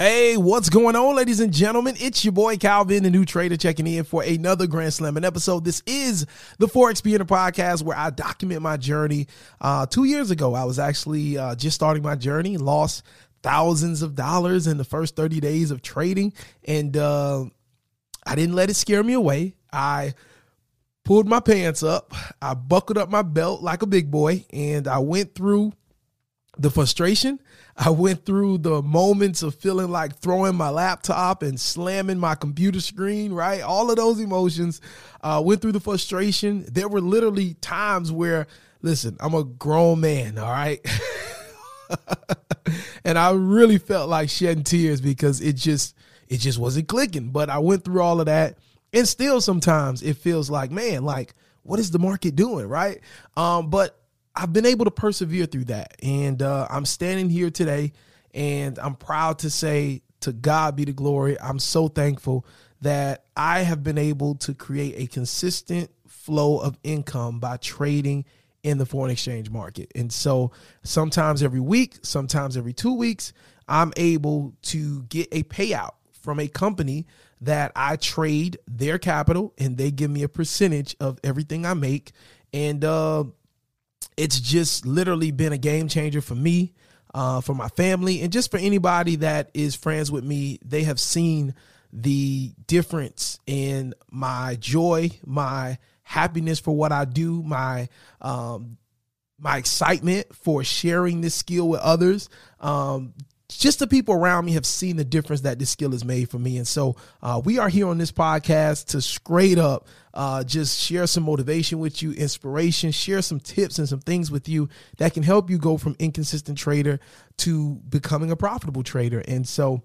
Hey, what's going on, ladies and gentlemen? It's your boy Calvin, the new trader, checking in for another Grand Slamming episode. This is the Forex Beginner podcast where I document my journey. Uh, two years ago, I was actually uh, just starting my journey, lost thousands of dollars in the first 30 days of trading, and uh, I didn't let it scare me away. I pulled my pants up, I buckled up my belt like a big boy, and I went through the frustration. I went through the moments of feeling like throwing my laptop and slamming my computer screen, right? All of those emotions. Uh, went through the frustration. There were literally times where, listen, I'm a grown man, all right? and I really felt like shedding tears because it just it just wasn't clicking. But I went through all of that. And still sometimes it feels like, man, like what is the market doing, right? Um, but I've been able to persevere through that. And uh, I'm standing here today and I'm proud to say, to God be the glory. I'm so thankful that I have been able to create a consistent flow of income by trading in the foreign exchange market. And so sometimes every week, sometimes every two weeks, I'm able to get a payout from a company that I trade their capital and they give me a percentage of everything I make. And uh, it's just literally been a game changer for me, uh, for my family, and just for anybody that is friends with me. They have seen the difference in my joy, my happiness for what I do, my um, my excitement for sharing this skill with others. Um, just the people around me have seen the difference that this skill has made for me. And so uh, we are here on this podcast to straight up uh, just share some motivation with you, inspiration, share some tips and some things with you that can help you go from inconsistent trader to becoming a profitable trader. And so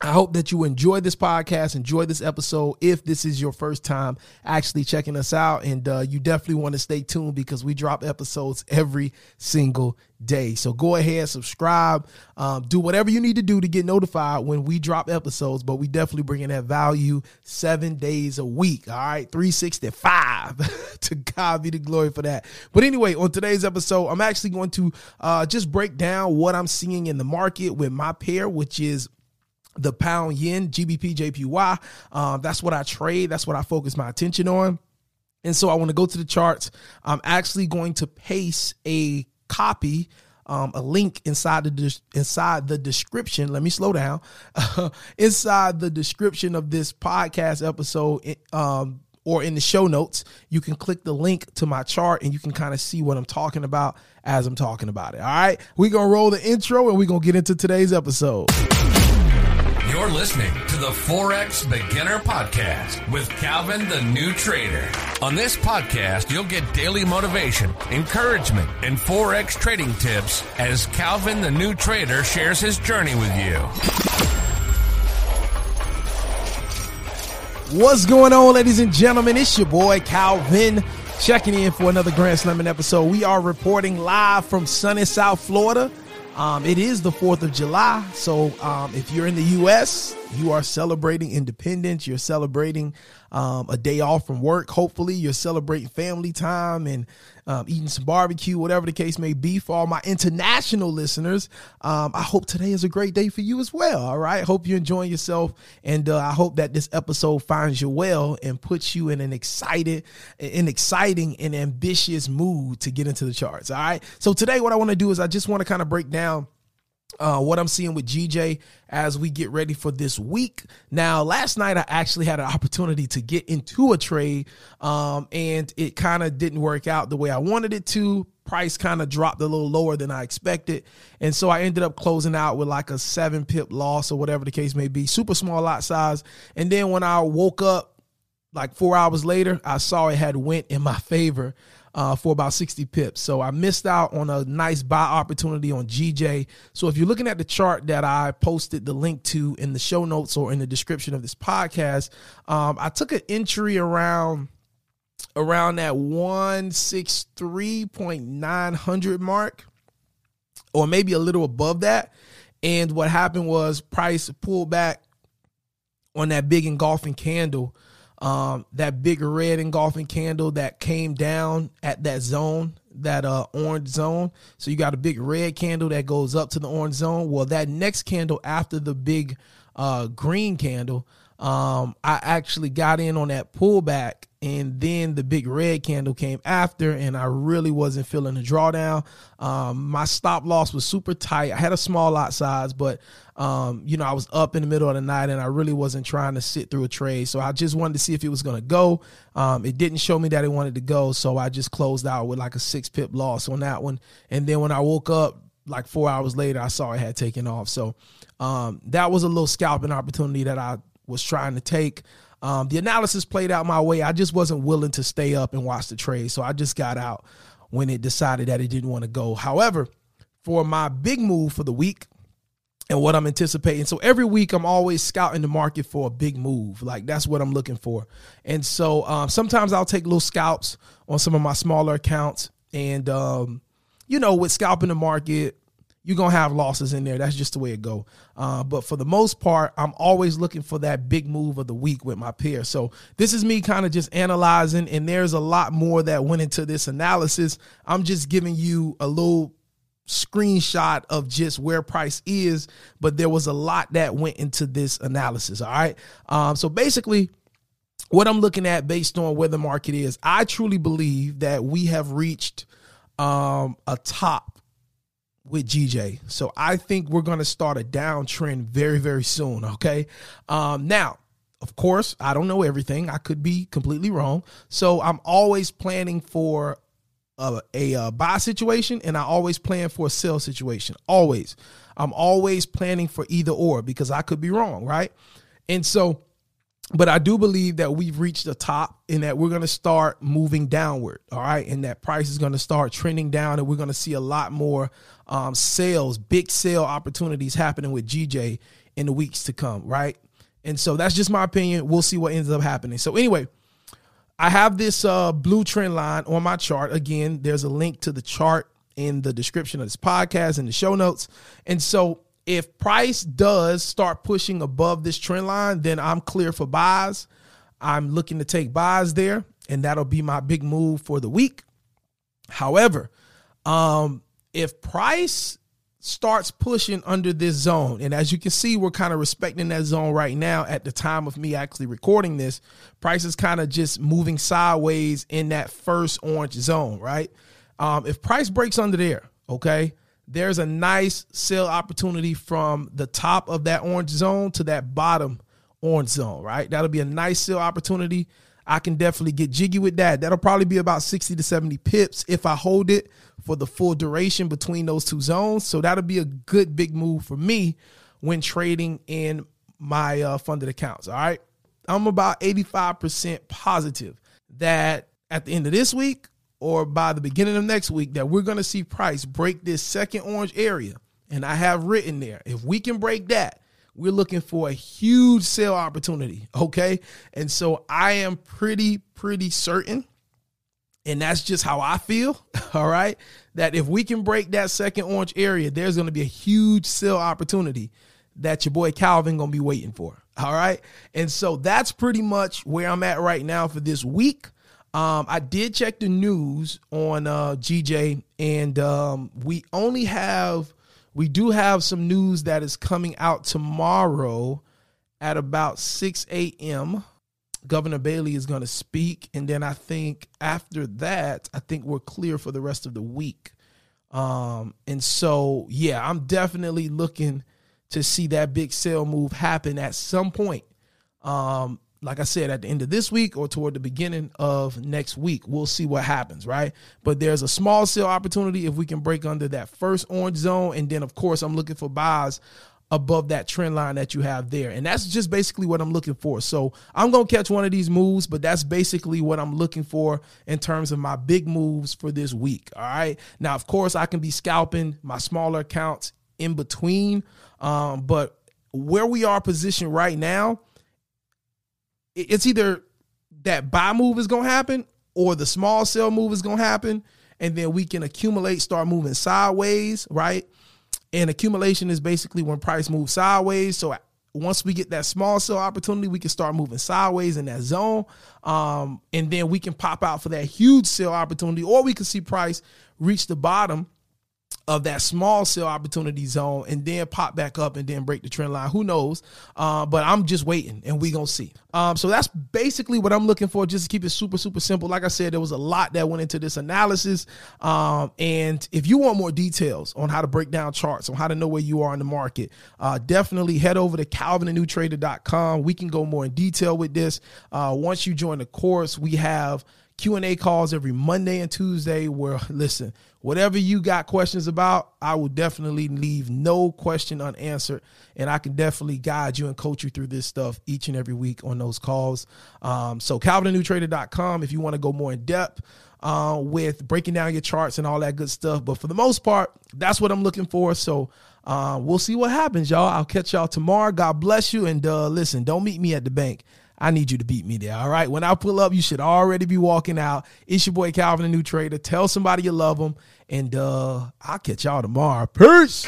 I hope that you enjoy this podcast, enjoy this episode. If this is your first time actually checking us out, and uh, you definitely want to stay tuned because we drop episodes every single day. So go ahead, subscribe, um, do whatever you need to do to get notified when we drop episodes. But we definitely bring in that value seven days a week. All right, 365. to God be the glory for that. But anyway, on today's episode, I'm actually going to uh, just break down what I'm seeing in the market with my pair, which is the pound yen, GBP, JPY. Um, that's what I trade. That's what I focus my attention on. And so I want to go to the charts. I'm actually going to paste a copy, um, a link inside the inside the description. Let me slow down. inside the description of this podcast episode, um, or in the show notes, you can click the link to my chart and you can kind of see what I'm talking about as I'm talking about it. All right, we're gonna roll the intro and we're gonna get into today's episode. You're listening to the Forex Beginner Podcast with Calvin the New Trader. On this podcast, you'll get daily motivation, encouragement, and Forex trading tips as Calvin the New Trader shares his journey with you. What's going on, ladies and gentlemen? It's your boy Calvin checking in for another Grand Slamming episode. We are reporting live from sunny South Florida. Um, it is the 4th of July. So um, if you're in the U.S., you are celebrating independence. You're celebrating um, a day off from work. Hopefully, you're celebrating family time and um, eating some barbecue, whatever the case may be. For all my international listeners, um, I hope today is a great day for you as well. All right. Hope you're enjoying yourself. And uh, I hope that this episode finds you well and puts you in an excited, an exciting and ambitious mood to get into the charts. All right. So today, what I want to do is I just want to kind of break down uh, what I'm seeing with GJ as we get ready for this week. Now, last night I actually had an opportunity to get into a trade, um, and it kind of didn't work out the way I wanted it to. Price kind of dropped a little lower than I expected, and so I ended up closing out with like a seven pip loss or whatever the case may be. Super small lot size, and then when I woke up like four hours later, I saw it had went in my favor uh, for about 60 pips. So I missed out on a nice buy opportunity on GJ. So if you're looking at the chart that I posted the link to in the show notes or in the description of this podcast, um, I took an entry around around that 163.900 mark or maybe a little above that. And what happened was price pulled back on that big engulfing candle um, that big red engulfing candle that came down at that zone that uh orange zone. So you got a big red candle that goes up to the orange zone. Well, that next candle after the big uh green candle, um, I actually got in on that pullback and then the big red candle came after and i really wasn't feeling the drawdown. Um, my stop loss was super tight. I had a small lot size but um, you know i was up in the middle of the night and i really wasn't trying to sit through a trade. So i just wanted to see if it was going to go. Um, it didn't show me that it wanted to go so i just closed out with like a six pip loss on that one. And then when i woke up like four hours later i saw it had taken off. So um, that was a little scalping opportunity that i was trying to take um, the analysis played out my way. I just wasn't willing to stay up and watch the trade. So I just got out when it decided that it didn't want to go. However, for my big move for the week and what I'm anticipating. So every week I'm always scouting the market for a big move. Like that's what I'm looking for. And so um, sometimes I'll take little scalps on some of my smaller accounts. And, um, you know, with scalping the market, you're gonna have losses in there. That's just the way it go. Uh, but for the most part, I'm always looking for that big move of the week with my peer. So this is me kind of just analyzing, and there's a lot more that went into this analysis. I'm just giving you a little screenshot of just where price is, but there was a lot that went into this analysis. All right. Um, so basically, what I'm looking at based on where the market is, I truly believe that we have reached um, a top with GJ. So I think we're going to start a downtrend very, very soon. Okay. Um, now, of course, I don't know everything. I could be completely wrong. So I'm always planning for a, a, a buy situation and I always plan for a sell situation. Always. I'm always planning for either or because I could be wrong. Right. And so but I do believe that we've reached the top and that we're going to start moving downward. All right. And that price is going to start trending down and we're going to see a lot more um, sales, big sale opportunities happening with GJ in the weeks to come. Right. And so that's just my opinion. We'll see what ends up happening. So, anyway, I have this uh, blue trend line on my chart. Again, there's a link to the chart in the description of this podcast and the show notes. And so if price does start pushing above this trend line, then I'm clear for buys. I'm looking to take buys there, and that'll be my big move for the week. However, um, if price starts pushing under this zone, and as you can see, we're kind of respecting that zone right now at the time of me actually recording this, price is kind of just moving sideways in that first orange zone, right? Um, if price breaks under there, okay, there's a nice sell opportunity from the top of that orange zone to that bottom orange zone, right? That'll be a nice sell opportunity. I can definitely get jiggy with that. That'll probably be about 60 to 70 pips if I hold it for the full duration between those two zones. So that'll be a good big move for me when trading in my uh, funded accounts. All right. I'm about 85% positive that at the end of this week or by the beginning of next week that we're going to see price break this second orange area. And I have written there, if we can break that, we're looking for a huge sale opportunity. Okay. And so I am pretty, pretty certain, and that's just how I feel. All right. That if we can break that second orange area, there's going to be a huge sale opportunity that your boy Calvin going to be waiting for. All right. And so that's pretty much where I'm at right now for this week. Um, I did check the news on uh, GJ, and um, we only have we do have some news that is coming out tomorrow at about 6 a.m. Governor Bailey is going to speak, and then I think after that, I think we're clear for the rest of the week. Um, and so, yeah, I'm definitely looking to see that big sale move happen at some point. Um, like I said, at the end of this week or toward the beginning of next week, we'll see what happens, right? But there's a small sale opportunity if we can break under that first orange zone. And then, of course, I'm looking for buys above that trend line that you have there. And that's just basically what I'm looking for. So I'm going to catch one of these moves, but that's basically what I'm looking for in terms of my big moves for this week. All right. Now, of course, I can be scalping my smaller accounts in between. Um, but where we are positioned right now, it's either that buy move is going to happen or the small sell move is going to happen and then we can accumulate start moving sideways right? And accumulation is basically when price moves sideways. So once we get that small sell opportunity we can start moving sideways in that zone. Um, and then we can pop out for that huge sell opportunity or we can see price reach the bottom of that small sell opportunity zone and then pop back up and then break the trend line. Who knows? Uh, but I'm just waiting and we gonna see. Um, so that's basically what I'm looking for. Just to keep it super, super simple. Like I said, there was a lot that went into this analysis. Um, and if you want more details on how to break down charts, on how to know where you are in the market, uh, definitely head over to calvinthenewtrader.com. We can go more in detail with this. Uh, once you join the course, we have Q&A calls every Monday and Tuesday where listen, whatever you got questions about, I will definitely leave no question unanswered and I can definitely guide you and coach you through this stuff each and every week on those calls. Um, so calvinthenewtrader.com if you want to go more in depth uh, with breaking down your charts and all that good stuff. But for the most part, that's what I'm looking for. So uh, we'll see what happens, y'all. I'll catch y'all tomorrow. God bless you. And uh, listen, don't meet me at the bank. I need you to beat me there. All right. When I pull up, you should already be walking out. It's your boy Calvin, the new trader. Tell somebody you love them. And uh I'll catch y'all tomorrow. Peace.